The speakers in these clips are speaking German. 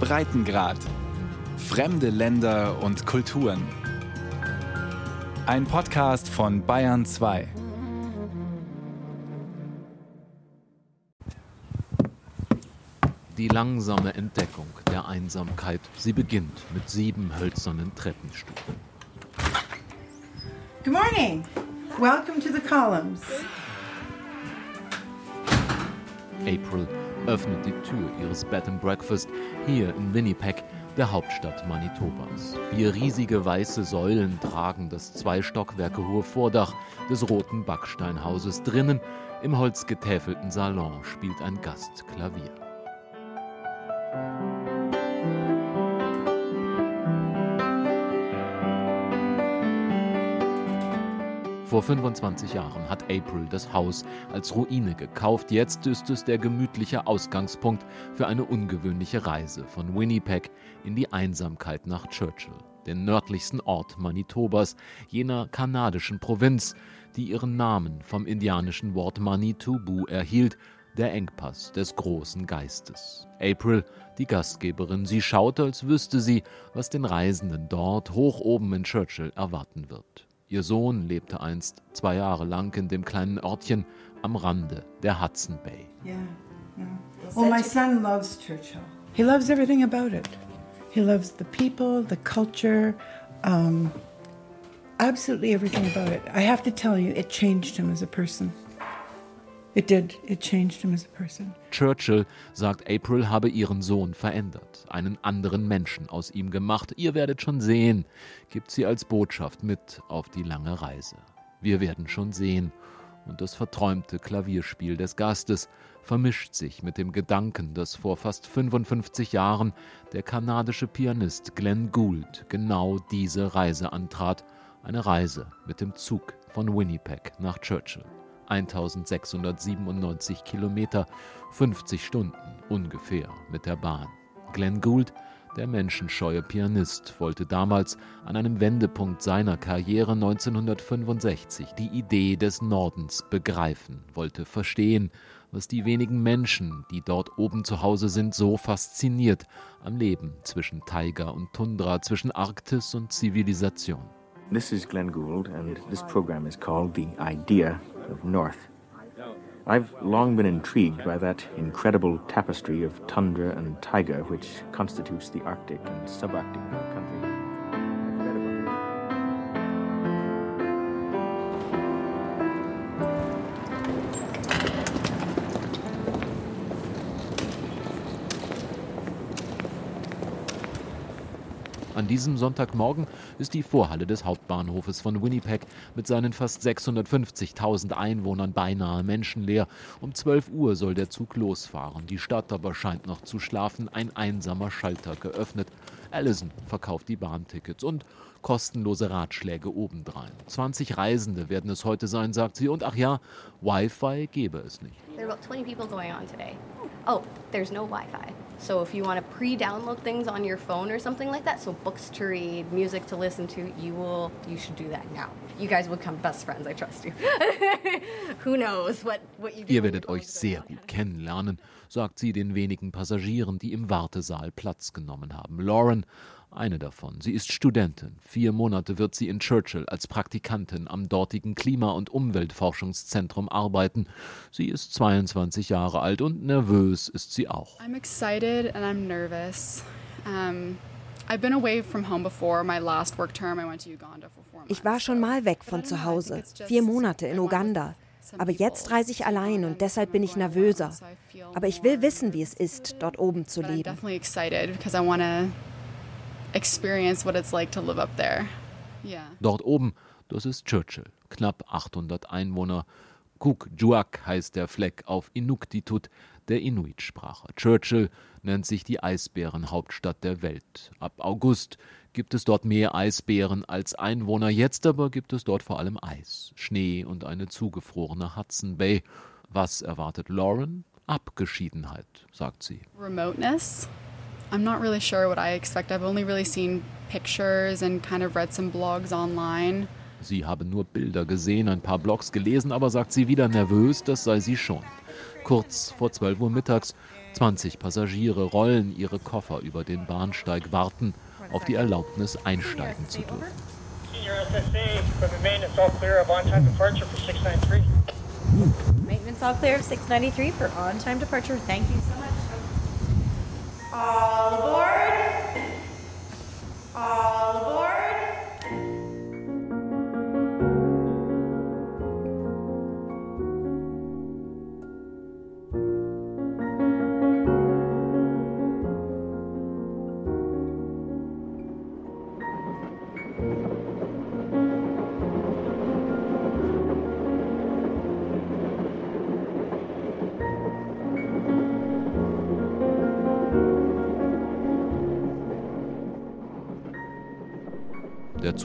Breitengrad. Fremde Länder und Kulturen. Ein Podcast von Bayern 2. Die langsame Entdeckung der Einsamkeit. Sie beginnt mit sieben hölzernen Treppenstufen. Good morning. Welcome to the columns. April öffnet die Tür ihres Bed and Breakfast hier in Winnipeg, der Hauptstadt Manitobas. Vier riesige weiße Säulen tragen das zwei Stockwerke hohe Vordach des roten Backsteinhauses. Drinnen im holzgetäfelten Salon spielt ein Gast Klavier. Vor 25 Jahren hat April das Haus als Ruine gekauft. Jetzt ist es der gemütliche Ausgangspunkt für eine ungewöhnliche Reise von Winnipeg in die Einsamkeit nach Churchill, den nördlichsten Ort Manitobas, jener kanadischen Provinz, die ihren Namen vom indianischen Wort Manitubu erhielt, der Engpass des großen Geistes. April, die Gastgeberin, sie schaut, als wüsste sie, was den Reisenden dort hoch oben in Churchill erwarten wird. Ihr Sohn lebte einst zwei Jahre lang in dem kleinen Örtchen am Rande der Hudson Bay. Yeah, yeah. Well, my son loves Churchill. He loves everything about it. He loves the people, the culture, um, absolutely everything about it. I have to tell you, it changed him as a person. It did. It changed him as a person. Churchill sagt, April habe ihren Sohn verändert, einen anderen Menschen aus ihm gemacht. Ihr werdet schon sehen, gibt sie als Botschaft mit auf die lange Reise. Wir werden schon sehen. Und das verträumte Klavierspiel des Gastes vermischt sich mit dem Gedanken, dass vor fast 55 Jahren der kanadische Pianist Glenn Gould genau diese Reise antrat. Eine Reise mit dem Zug von Winnipeg nach Churchill. 1697 Kilometer, 50 Stunden ungefähr mit der Bahn. Glenn Gould, der menschenscheue Pianist, wollte damals an einem Wendepunkt seiner Karriere 1965 die Idee des Nordens begreifen, wollte verstehen, was die wenigen Menschen, die dort oben zu Hause sind, so fasziniert am Leben zwischen Taiga und Tundra, zwischen Arktis und Zivilisation. This is Glenn Gould, and this program is called The Idea of North. I've long been intrigued by that incredible tapestry of tundra and taiga which constitutes the Arctic and subarctic country. An diesem Sonntagmorgen ist die Vorhalle des Hauptbahnhofes von Winnipeg mit seinen fast 650.000 Einwohnern beinahe menschenleer. Um 12 Uhr soll der Zug losfahren. Die Stadt aber scheint noch zu schlafen. Ein einsamer Schalter geöffnet. Allison verkauft die Bahntickets und kostenlose Ratschläge obendrein. 20 Reisende werden es heute sein, sagt sie. Und ach ja, Wi-Fi gebe es nicht. There are about 20 people going on today. Oh, there's no Wi Fi. So if you want to pre download things on your phone or something like that, so books to read, music to listen to, you will, you should do that now. You guys will become best friends, I trust you. Who knows what, what you do. Ihr werdet euch sehr gut kennenlernen, sagt sie den wenigen Passagieren, die im Wartesaal Platz genommen haben. Lauren, eine davon. Sie ist Studentin. Vier Monate wird sie in Churchill als Praktikantin am dortigen Klima- und Umweltforschungszentrum arbeiten. Sie ist 22 Jahre alt und nervös ist sie auch. I'm excited and I'm nervous. Um, I've been away from home before. My last work term, I went to Uganda for four months. Ich war schon mal weg von zu Hause, vier Monate in Uganda. Aber jetzt reise ich allein und deshalb bin ich nervöser. Aber ich will wissen, wie es ist, dort oben zu leben. definitely excited because I want to experience what it's like to live up there. Yeah. Dort oben, das ist Churchill, knapp 800 Einwohner. Kukjuak heißt der Fleck auf Inuktitut, der Inuit-Sprache. Churchill nennt sich die Eisbärenhauptstadt der Welt. Ab August gibt es dort mehr Eisbären als Einwohner. Jetzt aber gibt es dort vor allem Eis, Schnee und eine zugefrorene Hudson Bay. Was erwartet Lauren? Abgeschiedenheit, sagt sie. Remoteness. I'm not really sure what I expect. I've only really seen pictures and kind of read some blogs online. Sie habe nur Bilder gesehen, ein paar Blogs gelesen, aber sagt sie wieder nervös, das sei sie schon. Kurz vor 12 Uhr mittags 20 Passagiere rollen ihre Koffer über den Bahnsteig, warten auf die Erlaubnis einsteigen zu dürfen. Maintenance all clear of 693 for on-time departure. Thank you so much. All aboard.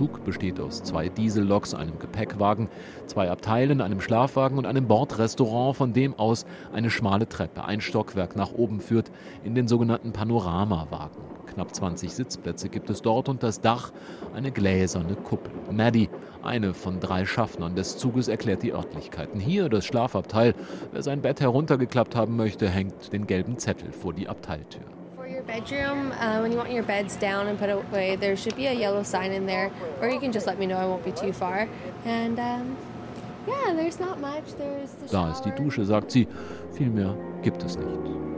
Zug besteht aus zwei Dieselloks, einem Gepäckwagen, zwei Abteilen, einem Schlafwagen und einem Bordrestaurant, von dem aus eine schmale Treppe ein Stockwerk nach oben führt in den sogenannten Panoramawagen. Knapp 20 Sitzplätze gibt es dort und das Dach eine gläserne Kuppel. Maddie, eine von drei Schaffnern des Zuges, erklärt die Örtlichkeiten. Hier das Schlafabteil. Wer sein Bett heruntergeklappt haben möchte, hängt den gelben Zettel vor die Abteiltür. Bedroom, uh, when you want your beds down and put away, there should be a yellow sign in there, or you can just let me know I won't be too far. And um, yeah, there's not much. There's the Da ist die Dusche, sagt sie. Viel mehr gibt es nicht.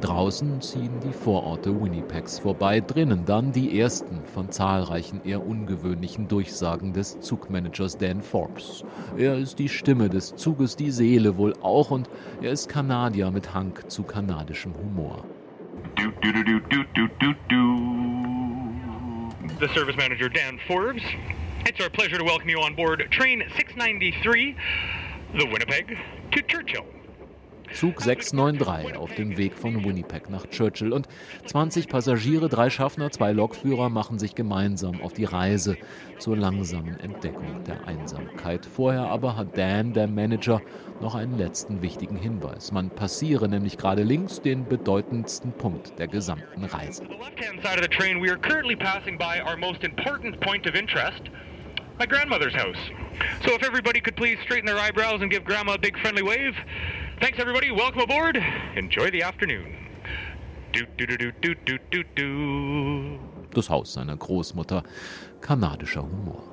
Draußen ziehen die Vororte Winnipegs vorbei, drinnen dann die ersten von zahlreichen eher ungewöhnlichen Durchsagen des Zugmanagers Dan Forbes. Er ist die Stimme des Zuges, die Seele wohl auch und er ist Kanadier mit Hang zu kanadischem Humor. Do, do, do. The service manager Dan Forbes. It's our pleasure to welcome you on board train 693, the Winnipeg to Churchill. Zug 693 auf dem Weg von Winnipeg nach Churchill und 20 Passagiere, drei Schaffner, zwei Lokführer machen sich gemeinsam auf die Reise zur langsamen Entdeckung der Einsamkeit. Vorher aber hat Dan, der Manager, noch einen letzten wichtigen Hinweis. Man passiere nämlich gerade links den bedeutendsten Punkt der gesamten Reise. my grandmother's house. So if everybody could please straighten their eyebrows and give Grandma a big friendly wave. Thanks, everybody. Welcome aboard. Enjoy the afternoon. Do, do, do, do, do, do, do. Das Haus seiner Großmutter. Kanadischer Humor.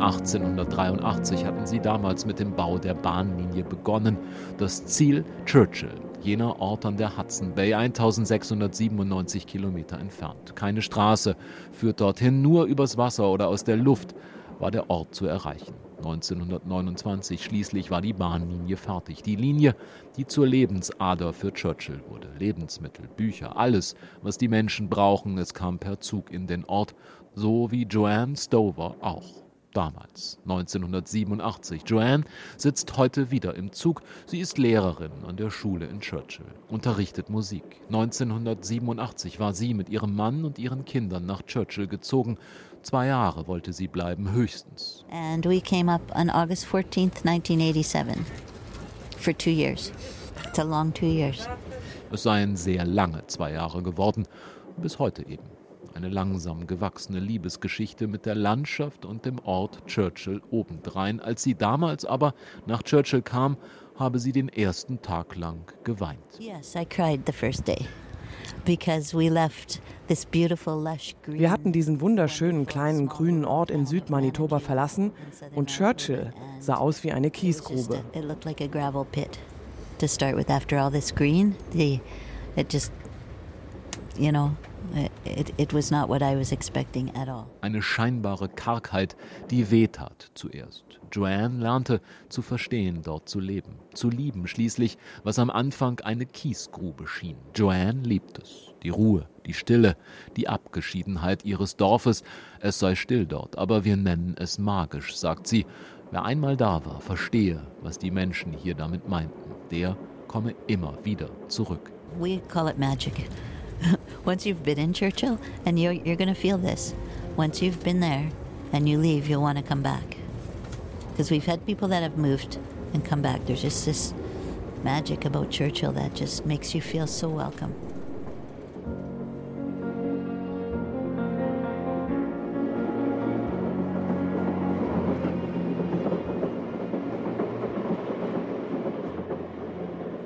(1883) hatten sie damals mit dem Bau der Bahnlinie begonnen. Das Ziel Churchill, jener Ort an der Hudson Bay, 1697 Kilometer entfernt. Keine Straße führt dorthin, nur übers Wasser oder aus der Luft war der Ort zu erreichen. 1929 schließlich war die Bahnlinie fertig. Die Linie, die zur Lebensader für Churchill wurde. Lebensmittel, Bücher, alles, was die Menschen brauchen, es kam per Zug in den Ort, so wie Joanne Stover auch damals, 1987. Joanne sitzt heute wieder im Zug. Sie ist Lehrerin an der Schule in Churchill, unterrichtet Musik. 1987 war sie mit ihrem Mann und ihren Kindern nach Churchill gezogen. Zwei Jahre wollte sie bleiben, höchstens. And we came up on August 14th, 1987, for two years. It's a long two years. Es seien sehr lange zwei Jahre geworden, bis heute eben. Eine langsam gewachsene Liebesgeschichte mit der Landschaft und dem Ort Churchill obendrein. Als sie damals aber nach Churchill kam, habe sie den ersten Tag lang geweint. Yes, I cried the first day because we left this beautiful lush green. Wir hatten diesen wunderschönen kleinen grünen Ort in Südmanitoba verlassen und Churchill sah aus wie eine Kiesgrube. It looked like a gravel pit to start with. After all this green, the it just you know It, it was not what I was expecting at all. Eine scheinbare Kargheit, die wehtat zuerst. Joanne lernte zu verstehen, dort zu leben, zu lieben schließlich, was am Anfang eine Kiesgrube schien. Joanne liebt es. Die Ruhe, die Stille, die Abgeschiedenheit ihres Dorfes. Es sei still dort, aber wir nennen es magisch, sagt sie. Wer einmal da war, verstehe, was die Menschen hier damit meinten. Der komme immer wieder zurück. We call it magic. Once you've been in Churchill, and you're, you're going to feel this. Once you've been there and you leave, you'll want to come back. Because we've had people that have moved and come back. There's just this magic about Churchill that just makes you feel so welcome.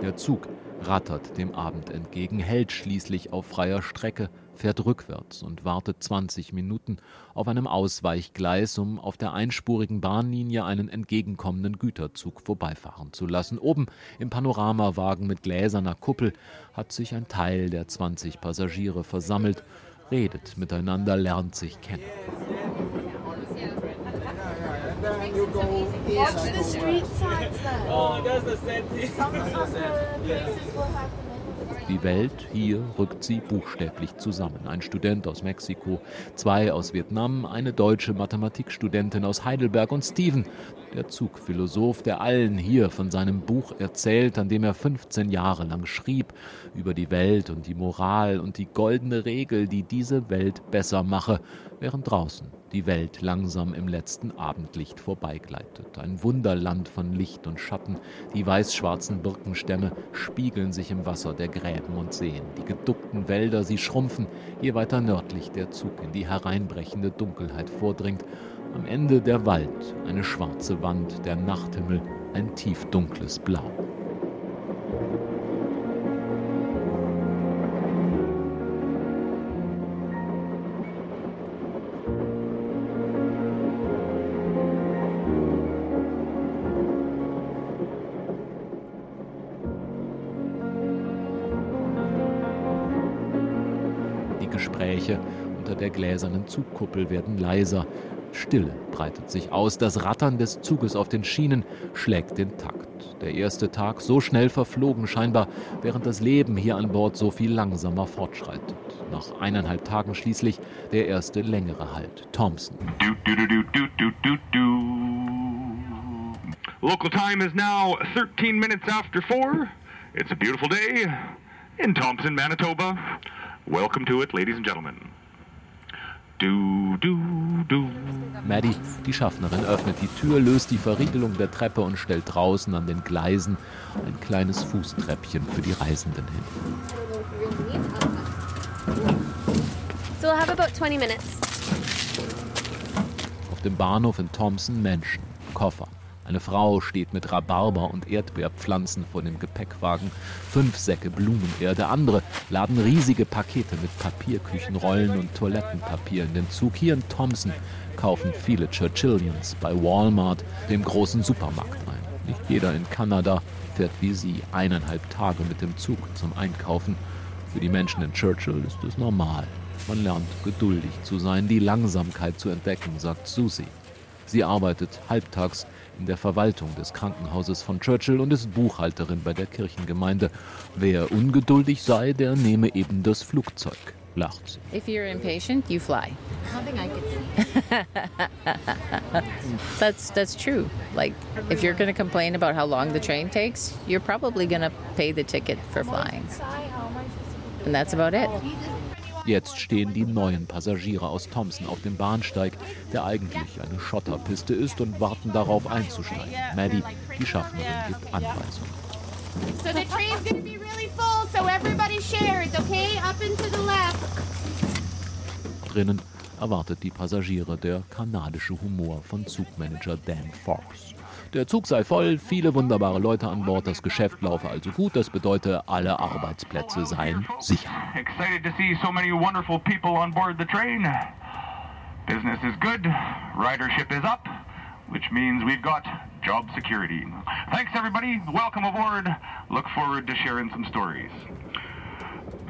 Der Zug rattert dem Abend entgegen, hält schließlich auf freier Strecke, fährt rückwärts und wartet 20 Minuten auf einem Ausweichgleis, um auf der einspurigen Bahnlinie einen entgegenkommenden Güterzug vorbeifahren zu lassen. Oben im Panoramawagen mit gläserner Kuppel hat sich ein Teil der 20 Passagiere versammelt, redet miteinander, lernt sich kennen. You go Watch the street signs then. Oh, that's the same thing. Some of the places will have Die Welt hier rückt sie buchstäblich zusammen. Ein Student aus Mexiko, zwei aus Vietnam, eine deutsche Mathematikstudentin aus Heidelberg und Steven, der Zugphilosoph, der allen hier von seinem Buch erzählt, an dem er 15 Jahre lang schrieb, über die Welt und die Moral und die goldene Regel, die diese Welt besser mache, während draußen die Welt langsam im letzten Abendlicht vorbeigleitet. Ein Wunderland von Licht und Schatten. Die weiß-schwarzen Birkenstämme spiegeln sich im Wasser der Gräben und Seen. Die geduckten Wälder, sie schrumpfen, je weiter nördlich der Zug in die hereinbrechende Dunkelheit vordringt. Am Ende der Wald eine schwarze Wand, der Nachthimmel ein tiefdunkles Blau. Gespräche unter der gläsernen Zugkuppel werden leiser. Stille breitet sich aus, das Rattern des Zuges auf den Schienen schlägt den Takt. Der erste Tag so schnell verflogen scheinbar, während das Leben hier an Bord so viel langsamer fortschreitet. Nach eineinhalb Tagen schließlich der erste längere Halt, Thompson. Local time is now 13 minutes after 4. It's a beautiful day in Thompson, Manitoba. Welcome to it, ladies and gentlemen. Du, du, du. Maddie, die Schaffnerin, öffnet die Tür, löst die Verriegelung der Treppe und stellt draußen an den Gleisen ein kleines Fußtreppchen für die Reisenden hin. So we'll have about 20 minutes. Auf dem Bahnhof in Thompson Menschen, Koffer, eine Frau steht mit Rhabarber und Erdbeerpflanzen vor dem Gepäckwagen. Fünf Säcke Blumenerde. Andere laden riesige Pakete mit Papierküchenrollen und Toilettenpapier in den Zug. Hier in Thompson kaufen viele Churchillians bei Walmart, dem großen Supermarkt, ein. Nicht jeder in Kanada fährt wie sie eineinhalb Tage mit dem Zug zum Einkaufen. Für die Menschen in Churchill ist es normal. Man lernt geduldig zu sein, die Langsamkeit zu entdecken, sagt Susie. Sie arbeitet halbtags in der Verwaltung des Krankenhauses von Churchill und ist Buchhalterin bei der Kirchengemeinde. Wer ungeduldig sei, der nehme eben das Flugzeug. Lacht sie. If you're impatient, you fly. Nothing I could see. that's that's true. Like if you're going to complain about how long the train takes, you're probably going to pay the ticket for flying. And that's about it. Jetzt stehen die neuen Passagiere aus Thompson auf dem Bahnsteig, der eigentlich eine Schotterpiste ist, und warten darauf einzusteigen. Maddie, die Schaffnerin, gibt Anweisungen. So the train's gonna be really full, so everybody shares, okay? Up and to the left. Drinnen erwartet die Passagiere der kanadische Humor von Zugmanager Dan Fox. Der Zug sei voll, viele wunderbare Leute an Bord, das Geschäft laufe also gut, das bedeutet, alle Arbeitsplätze seien sicher. Excited to see so many wonderful people. Business is good, ridership is up, which means we've got job security. Thanks everybody, welcome aboard. Look forward to sharing some stories.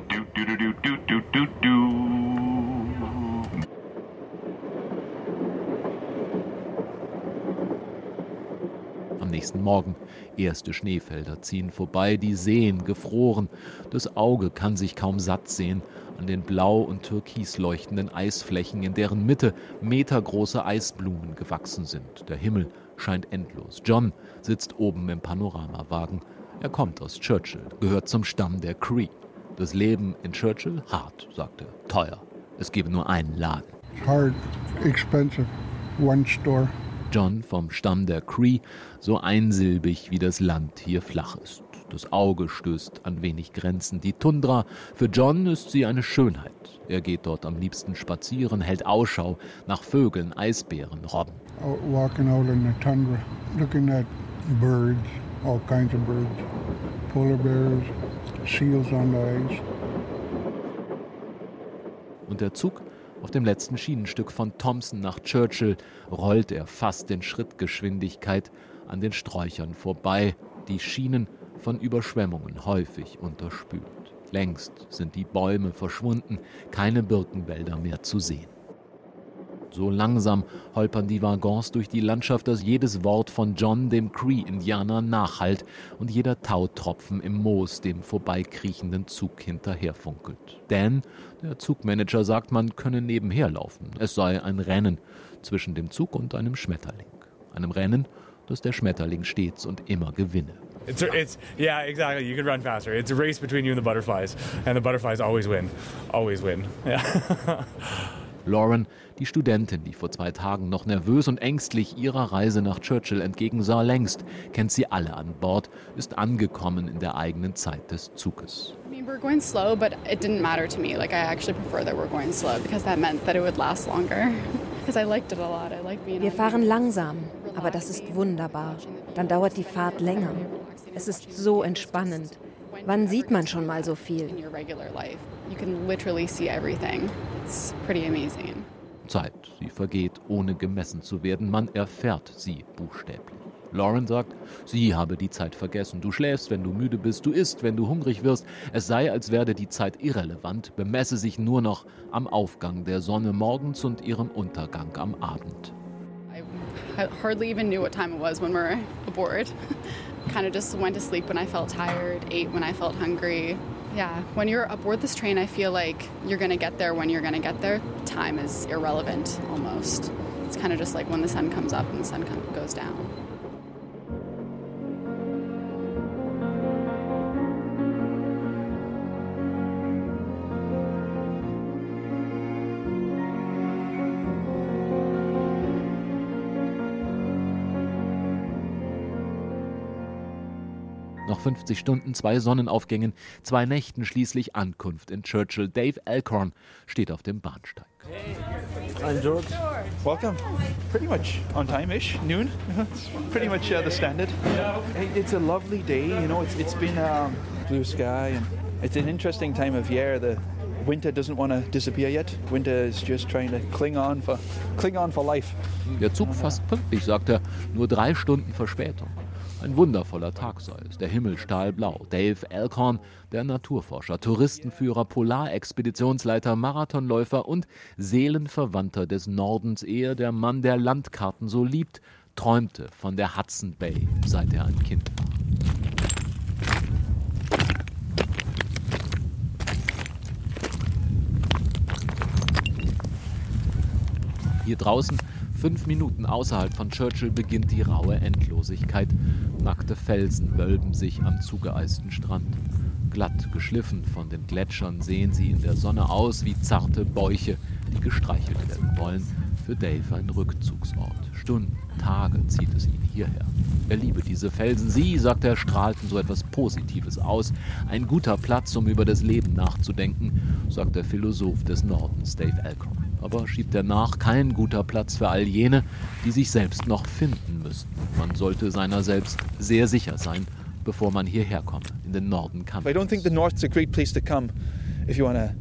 Do do do do do do do do. Nächsten Morgen. Erste Schneefelder ziehen vorbei, die Seen gefroren. Das Auge kann sich kaum satt sehen an den blau und türkis leuchtenden Eisflächen, in deren Mitte metergroße Eisblumen gewachsen sind. Der Himmel scheint endlos. John sitzt oben im Panoramawagen. Er kommt aus Churchill, gehört zum Stamm der Cree. Das Leben in Churchill hart, sagt er, teuer. Es gebe nur einen Laden. Hard, expensive, one store. John vom Stamm der Cree, so einsilbig wie das Land hier flach ist. Das Auge stößt an wenig Grenzen. Die Tundra, für John ist sie eine Schönheit. Er geht dort am liebsten spazieren, hält Ausschau nach Vögeln, Eisbären, Robben. Walking out in the tundra, looking at birds, all kinds of birds, polar bears, seals on the ice. Und der Zug auf dem letzten Schienenstück von Thompson nach Churchill rollt er fast in Schrittgeschwindigkeit an den Sträuchern vorbei. Die Schienen von Überschwemmungen häufig unterspült. Längst sind die Bäume verschwunden, keine Birkenwälder mehr zu sehen. So langsam holpern die Waggons durch die Landschaft, dass jedes Wort von John, dem Cree-Indianer, nachhallt und jeder Tautropfen im Moos dem vorbeikriechenden Zug hinterherfunkelt. Dan, der Zugmanager, sagt, man könne nebenher laufen. Es sei ein Rennen zwischen dem Zug und einem Schmetterling. Einem Rennen, das der Schmetterling stets und immer gewinne. It's, it's yeah, exactly. You can run faster. It's a race between you and the butterflies, and the butterflies always win, always win. Yeah. Lauren, die Studentin, die vor zwei Tagen noch nervös und ängstlich ihrer Reise nach Churchill entgegensah, längst kennt sie alle an Bord, ist angekommen in der eigenen Zeit des Zuges. I mean, we're going slow, but it didn't matter to me. Like I actually prefer that we're going slow because that meant that it would last longer. Because I liked it a lot. I like being. Wir fahren langsam, aber das ist wunderbar. Dann dauert die Fahrt länger. Es ist so entspannend. Wann sieht man schon mal so viel? In your regular life, you can literally see everything. It's pretty amazing. Zeit, sie vergeht, ohne gemessen zu werden. Man erfährt sie buchstäblich. Lauren sagt, sie habe die Zeit vergessen. Du schläfst, wenn du müde bist, du isst, wenn du hungrig wirst. Es sei, als werde die Zeit irrelevant, bemesse sich nur noch am Aufgang der Sonne morgens und ihrem Untergang am Abend. I hardly even knew what time it was when we were aboard. kind of just went to sleep when I felt tired, ate when I felt hungry. Yeah, when you're aboard this train, I feel like you're gonna get there when you're gonna get there. Time is irrelevant almost. It's kind of just like when the sun comes up and the sun goes down. 50 Stunden, zwei Sonnenaufgängen, zwei Nächten schließlich Ankunft in Churchill. Dave Alcorn steht auf dem Bahnsteig. I'm George. Welcome. Pretty much on time-ish, noon. pretty much uh, the standard. Hey, it's a lovely day. You know, it's it's been um, blue sky and it's an interesting time of year. The winter doesn't want to disappear yet. Winter is just trying to cling on for cling on for life. Der Zug fast pünktlich, sagt er. Nur drei Stunden Verspätung. Ein wundervoller Tag sei es, der Himmel stahlblau. Dave Alcorn, der Naturforscher, Touristenführer, Polarexpeditionsleiter, Marathonläufer und Seelenverwandter des Nordens, ehe der Mann, der Landkarten so liebt, träumte von der Hudson Bay, seit er ein Kind war. Hier draußen Fünf Minuten außerhalb von Churchill beginnt die raue Endlosigkeit. Nackte Felsen wölben sich am zugeeisten Strand. Glatt geschliffen von den Gletschern sehen sie in der Sonne aus wie zarte Bäuche, die gestreichelt werden wollen. Für Dave ein Rückzugsort. Stunden, Tage zieht es ihn hierher. Er liebe diese Felsen. Sie, sagt er, strahlten so etwas Positives aus. Ein guter Platz, um über das Leben nachzudenken, sagt der Philosoph des Nordens, Dave Alcorn aber schiebt er nach, kein guter Platz für all jene, die sich selbst noch finden müssten. Man sollte seiner selbst sehr sicher sein, bevor man hierher komme, in den Norden kann. I don't think the North's a great place to come if you want to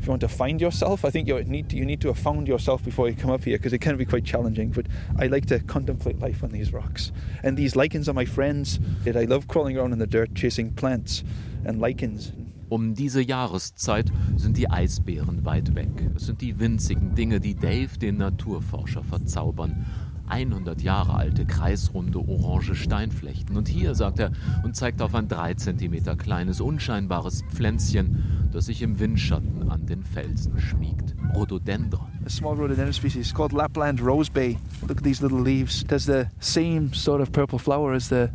if you want to find yourself. I think you need to, you need to have found yourself before you come up here because it can be quite challenging. But I like to contemplate life on these rocks. And these lichens are my friends. I love crawling around in the dirt, chasing plants and lichens. Um diese Jahreszeit sind die Eisbären weit weg. Es sind die winzigen Dinge, die Dave, den Naturforscher, verzaubern. 100 Jahre alte kreisrunde orange Steinflechten. Und hier, sagt er, und zeigt auf ein 3 cm kleines, unscheinbares Pflänzchen, das sich im Windschatten an den Felsen schmiegt. Rhododendron. A small rhododendron species called Lapland rosebay. Look at these little leaves. There's the same sort of purple flower as the,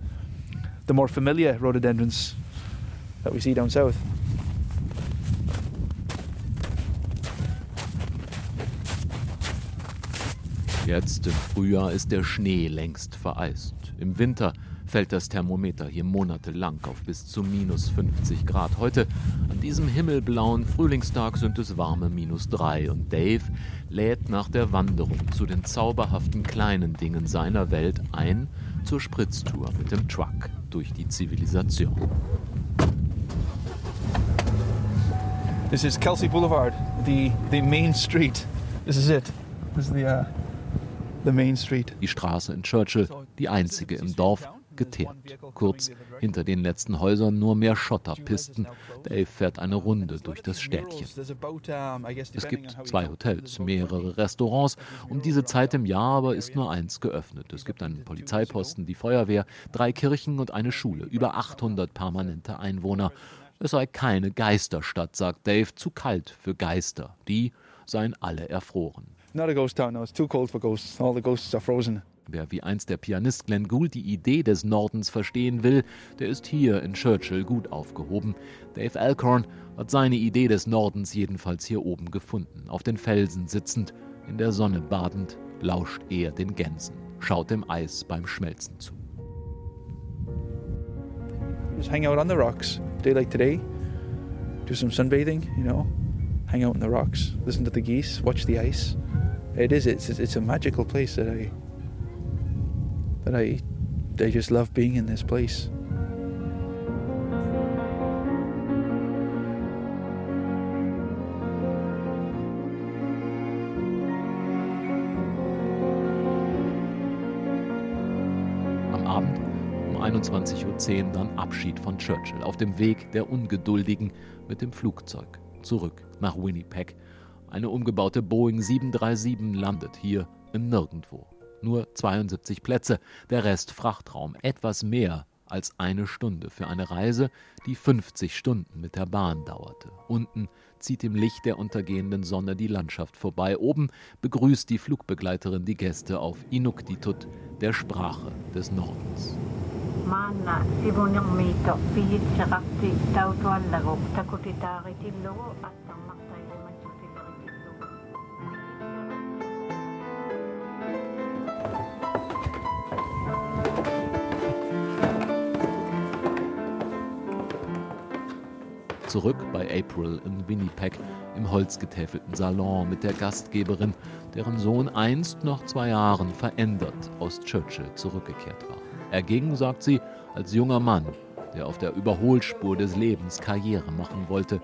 the more familiar rhododendrons that we see down south. Jetzt im Frühjahr ist der Schnee längst vereist. Im Winter fällt das Thermometer hier monatelang auf bis zu minus 50 Grad. Heute, an diesem himmelblauen Frühlingstag, sind es warme minus 3 und Dave lädt nach der Wanderung zu den zauberhaften kleinen Dingen seiner Welt ein zur Spritztour mit dem Truck durch die Zivilisation. This is Kelsey Boulevard, the, the main street. This is it. This is the, uh. Die Straße in Churchill, die einzige im Dorf, geteert. Kurz hinter den letzten Häusern nur mehr Schotterpisten. Dave fährt eine Runde durch das Städtchen. Es gibt zwei Hotels, mehrere Restaurants. Um diese Zeit im Jahr aber ist nur eins geöffnet. Es gibt einen Polizeiposten, die Feuerwehr, drei Kirchen und eine Schule. Über 800 permanente Einwohner. Es sei keine Geisterstadt, sagt Dave, zu kalt für Geister. Die seien alle erfroren. Not a ghost town, no, it's too cold for ghosts. All the ghosts are frozen. Wer wie einst der Pianist Glenn Gould die Idee des Nordens verstehen will, der ist hier in Churchill gut aufgehoben. Dave Alcorn hat seine Idee des Nordens jedenfalls hier oben gefunden. Auf den Felsen sitzend, in der Sonne badend, lauscht er den Gänsen, schaut dem Eis beim Schmelzen zu. Just hang out on the rocks, day like today, do some sunbathing, you know, hang out on the rocks, listen to the geese, watch the ice. It is, it's, it's a magical place that I that I, I just love being in this place. Am Abend um 21.10 Uhr dann Abschied von Churchill auf dem Weg der Ungeduldigen mit dem Flugzeug zurück nach Winnipeg. Eine umgebaute Boeing 737 landet hier im Nirgendwo nur 72 Plätze, der Rest Frachtraum, etwas mehr als eine Stunde für eine Reise, die 50 Stunden mit der Bahn dauerte. Unten zieht im Licht der untergehenden Sonne die Landschaft vorbei. Oben begrüßt die Flugbegleiterin die Gäste auf Inuktitut, der Sprache des Nordens. Mana zurück bei April in Winnipeg im holzgetäfelten Salon mit der Gastgeberin, deren Sohn einst nach zwei Jahren verändert aus Churchill zurückgekehrt war. Er ging, sagt sie, als junger Mann, der auf der Überholspur des Lebens Karriere machen wollte.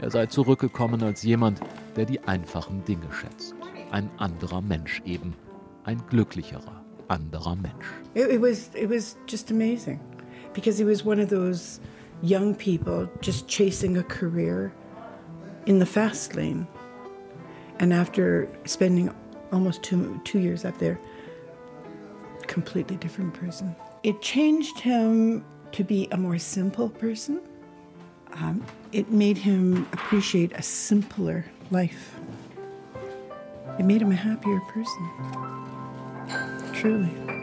Er sei zurückgekommen als jemand, der die einfachen Dinge schätzt. Ein anderer Mensch eben. Ein glücklicherer anderer Mensch. It, it was, it was just amazing because he was one of those young people just chasing a career in the fast lane. And after spending almost two, two years up there, completely different person. It changed him to be a more simple person. Um, it made him appreciate a simpler life. It made him a happier person. Truly.